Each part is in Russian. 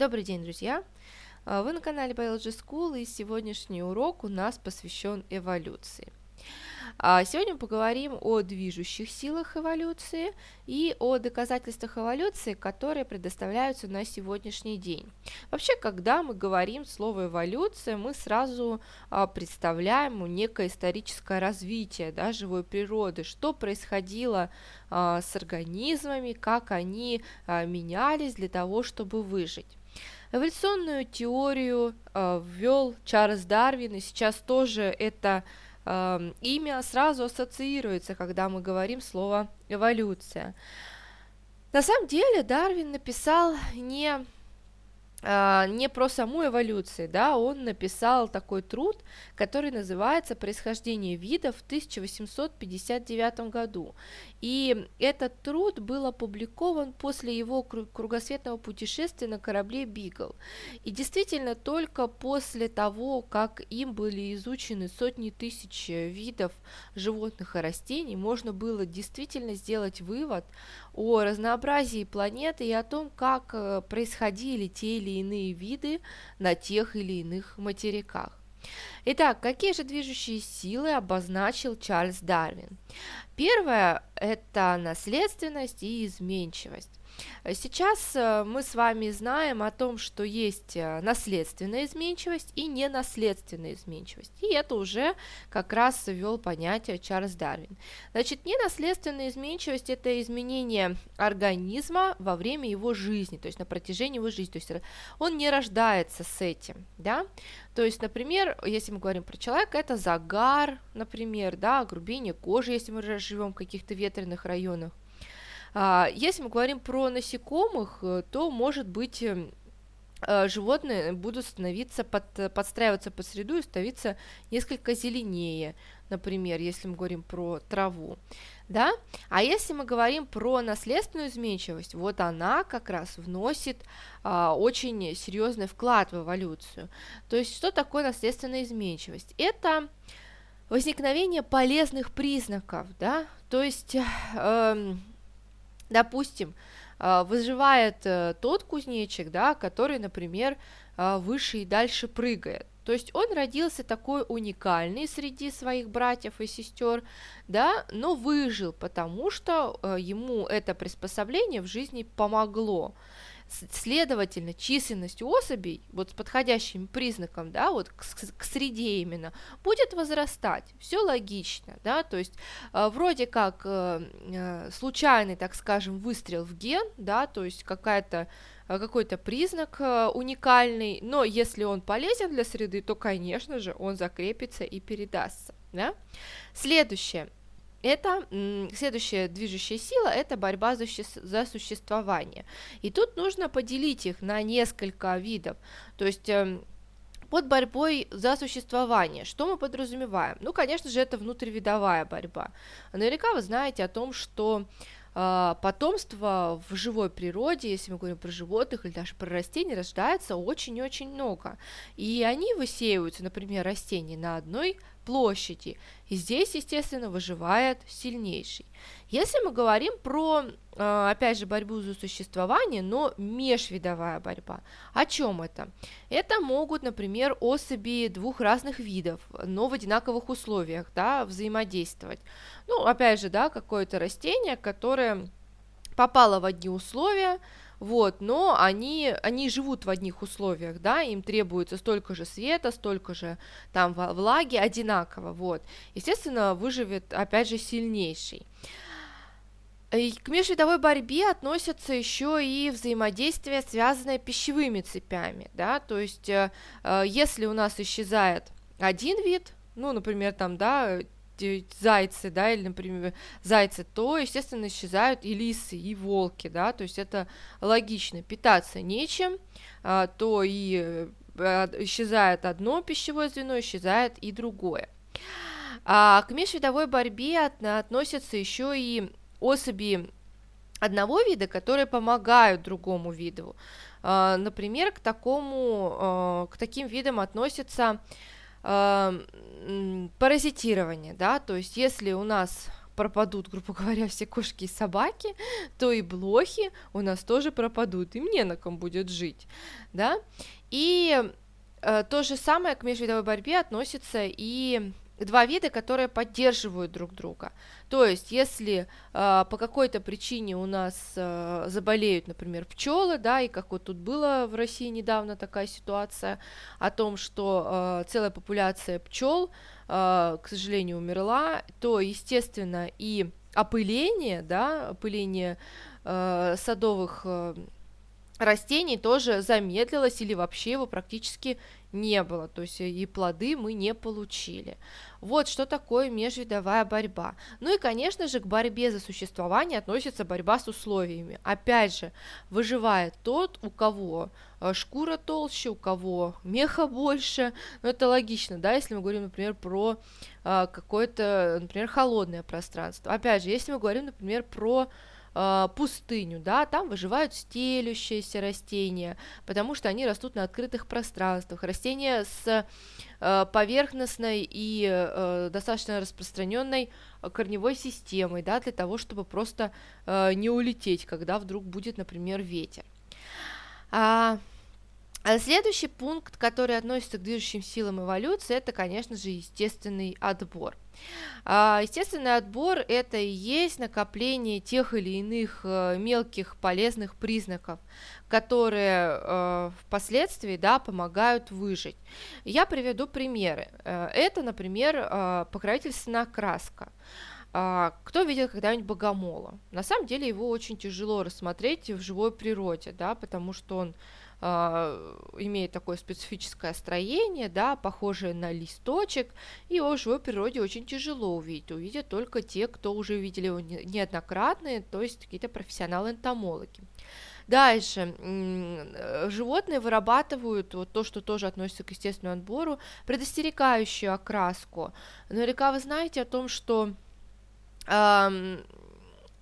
Добрый день, друзья! А, вы на канале Biology School, и сегодняшний урок у нас посвящен эволюции. А, сегодня мы поговорим о движущих силах эволюции и о доказательствах эволюции, которые предоставляются на сегодняшний день. Вообще, когда мы говорим слово эволюция, мы сразу а, представляем некое историческое развитие да, живой природы, что происходило с организмами, как они менялись для того, чтобы выжить. Эволюционную теорию э, ввел Чарльз Дарвин, и сейчас тоже это э, имя сразу ассоциируется, когда мы говорим слово эволюция. На самом деле Дарвин написал не а, не про саму эволюцию, да, он написал такой труд, который называется «Происхождение видов» в 1859 году. И этот труд был опубликован после его кругосветного путешествия на корабле «Бигл». И действительно, только после того, как им были изучены сотни тысяч видов животных и растений, можно было действительно сделать вывод о разнообразии планеты и о том, как э, происходили те или иные виды на тех или иных материках. Итак, какие же движущие силы обозначил Чарльз Дарвин? Первое – это наследственность и изменчивость. Сейчас э, мы с вами знаем о том, что есть э, наследственная изменчивость и ненаследственная изменчивость. И это уже как раз ввел понятие Чарльз Дарвин. Значит, ненаследственная изменчивость – это изменение организма во время его жизни, то есть на протяжении его жизни. То есть он не рождается с этим, да? То есть, например, если мы говорим про человека, это загар, например, да, грубение кожи, если мы живем в каких-то ветреных районах, если мы говорим про насекомых, э, то может быть эм, э, животные будут становиться, под, подстраиваться под среду и становиться несколько зеленее, например, если мы говорим про траву, да, а если мы говорим про наследственную изменчивость, вот она как раз вносит а, очень серьезный вклад в эволюцию. То есть, что такое наследственная изменчивость? Это возникновение полезных признаков, да, то есть э, допустим, а, выживает э, тот кузнечик, да, который, например, а, выше и дальше прыгает. То есть он родился такой уникальный среди своих братьев и сестер, да, но выжил, потому что э, ему это приспособление в жизни помогло. Следовательно, численность особей, вот с подходящим признаком, да, вот к, к среде именно, будет возрастать. Все логично, да, то есть э, вроде как э, э, случайный, так скажем, выстрел в ген, да, то есть какая-то э, какой-то признак э, уникальный, но если он полезен для среды, то, конечно же, он закрепится и передастся. Да? Следующее – это следующая движущая сила – это борьба за, за существование. И тут нужно поделить их на несколько видов. То есть эм, под борьбой за существование, что мы подразумеваем? Ну, конечно же, это внутривидовая борьба. Наверняка вы знаете о том, что э, потомство в живой природе, если мы говорим про животных или даже про растения, рождается очень-очень много. И они высеиваются, например, растения на одной площади. И здесь, естественно, выживает сильнейший. Если мы говорим про, э, опять же, борьбу за существование, но межвидовая борьба, о чем это? Это могут, например, особи двух разных видов, но в одинаковых условиях, да, взаимодействовать. Ну, опять же, да, какое-то растение, которое попало в одни условия, вот, но они, они живут в одних условиях, да, им требуется столько же света, столько же там влаги, одинаково, вот, естественно, выживет, опять же, сильнейший. И к межвидовой борьбе относятся еще и взаимодействие, связанное пищевыми цепями, да, то есть э, э если у нас исчезает один вид, ну, например, там, да, зайцы, да, или, например, зайцы, то, естественно, исчезают и лисы, и волки, да, то есть это логично, питаться нечем, а, то и а, исчезает одно пищевое звено, исчезает и другое. А к межвидовой борьбе от, относятся еще и особи одного вида, которые помогают другому виду. А, например, к такому, а, к таким видам относятся паразитирование, да, то есть если у нас пропадут, грубо говоря, все кошки и собаки, то и блохи у нас тоже пропадут, им не на ком будет жить, да, и э, то же самое к межвидовой борьбе относится и два вида, которые поддерживают друг друга. То есть, если э, по какой-то причине у нас э, заболеют, например, пчелы, да, и как вот тут было в России недавно такая ситуация о том, что э, целая популяция пчел, э, к сожалению, умерла, то, естественно, и опыление, да, опыление э, садовых э, растений тоже замедлилось или вообще его практически не было, то есть и плоды мы не получили. Вот что такое межвидовая борьба. Ну и, конечно же, к борьбе за существование относится борьба с условиями. Опять же, выживает тот, у кого э, шкура толще, у кого меха больше. Ну, это логично, да, если мы говорим, например, про а, какое-то, например, холодное пространство. Опять же, если мы говорим, например, про э, пустыню, да, там выживают стелющиеся растения, потому что они растут на открытых пространствах, растения с э, поверхностной и э, достаточно распространенной корневой системой, да, для того, чтобы просто не улететь, когда вдруг будет, например, ветер. А следующий пункт, который относится к движущим силам эволюции, это, конечно же, естественный отбор. А, естественный отбор – это и есть накопление тех или иных э, мелких полезных признаков, которые э, впоследствии да, помогают выжить. Я приведу примеры. Э, это, например, покровительственная краска. А, кто видел когда-нибудь богомола? На самом деле его очень тяжело рассмотреть в живой природе, да, потому что он э, имеет такое специфическое строение, да, похожее на листочек, и его в живой природе очень тяжело увидеть. Увидят только те, кто уже видели его неоднократно, то есть какие-то профессионалы-энтомологи. Дальше. Животные вырабатывают вот то, что тоже относится к естественному отбору, предостерегающую окраску. Наверняка вы знаете о том, что э,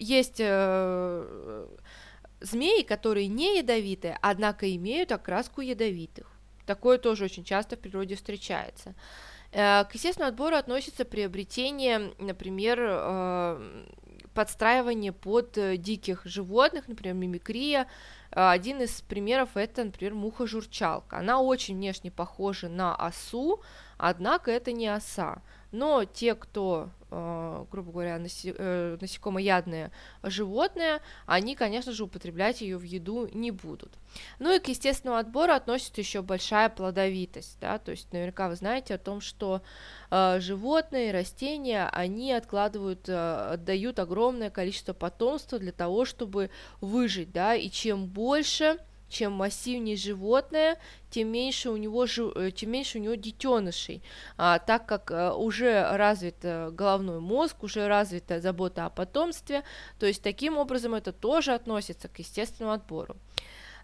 есть э, змеи, которые не ядовитые, однако имеют окраску ядовитых. Такое тоже очень часто в природе встречается. Э, к естественному отбору относится приобретение, например, э, подстраивание под диких животных, например, мимикрия. Один из примеров это, например, муха-журчалка. Она очень внешне похожа на осу, однако это не оса. Но те, кто Э, грубо говоря, наси- э, насекомоядные животные, они, конечно же, употреблять ее в еду не будут. Ну и к естественному отбору относится еще большая плодовитость, да, то есть наверняка вы знаете о том, что э, животные, растения, они откладывают, э, отдают огромное количество потомства для того, чтобы выжить, да, и чем больше чем массивнее животное, тем меньше у него, э, тем меньше у него детенышей, а, так как а, уже развит а, головной мозг, уже развита забота о потомстве, то есть таким образом это тоже относится к естественному отбору.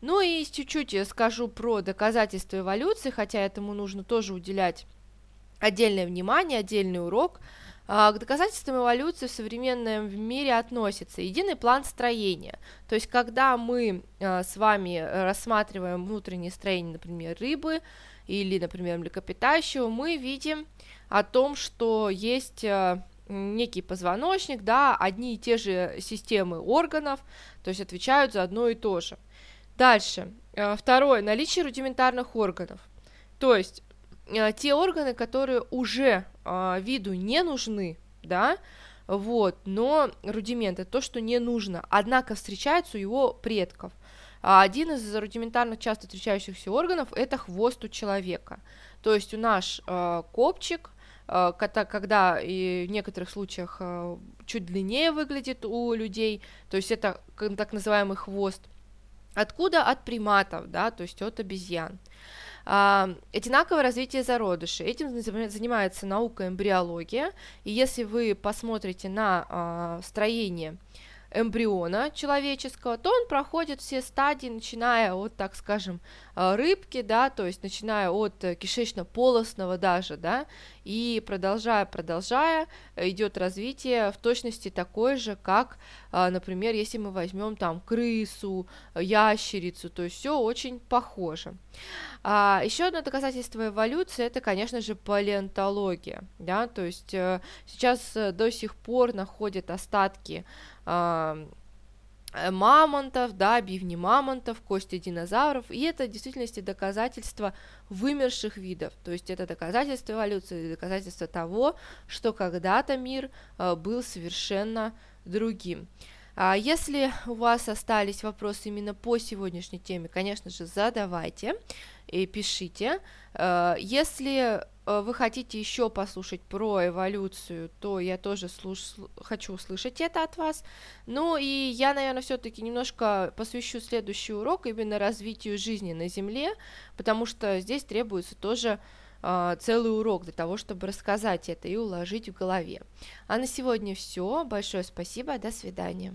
Ну и чуть-чуть скажу про доказательства эволюции, хотя этому нужно тоже уделять отдельное внимание, отдельный урок – к доказательствам эволюции в современном мире относится единый план строения. То есть, когда мы а, с вами рассматриваем внутреннее строение, например, рыбы или, например, млекопитающего, мы видим о том, что есть а, некий позвоночник, да, одни и те же системы органов, то есть отвечают за одно и то же. Дальше. Второе. Наличие рудиментарных органов. То есть те органы, которые уже э, виду не нужны, да, вот, но рудимент это то, что не нужно, однако встречается у его предков. А один из рудиментарных часто встречающихся органов это хвост у человека, то есть у наш э, копчик, э, когда, когда и в некоторых случаях э, чуть длиннее выглядит у людей, то есть это так называемый хвост. Откуда? От приматов, да, то есть от обезьян. А, одинаковое развитие зародышей. Этим занимается наука эмбриология. И если вы посмотрите на а, строение эмбриона человеческого, то он проходит все стадии, начиная от, так скажем, а, рыбки, да, то есть начиная от кишечно-полостного даже, да, и продолжая, продолжая, идет развитие в точности такое же, как, а, например, если мы возьмем там крысу, ящерицу, то есть все очень похоже. А, еще одно доказательство эволюции это, конечно же, палеонтология, да, то есть э, сейчас э, до сих пор находят остатки а, Э, мамонтов, да, бивни мамонтов, кости динозавров, и это в действительности доказательство вымерших видов, то есть это доказательство эволюции, доказательство того, что когда-то мир э, был совершенно другим. А если у вас остались вопросы именно по сегодняшней теме, конечно же, задавайте и пишите. Э, если Э, вы хотите еще послушать про эволюцию, то я тоже слуш... хочу услышать это от вас. Ну и я, наверное, все-таки немножко посвящу следующий урок именно развитию жизни на Земле, потому что здесь требуется тоже целый урок для того, чтобы рассказать это и уложить в голове. А на сегодня все. Большое спасибо. До свидания.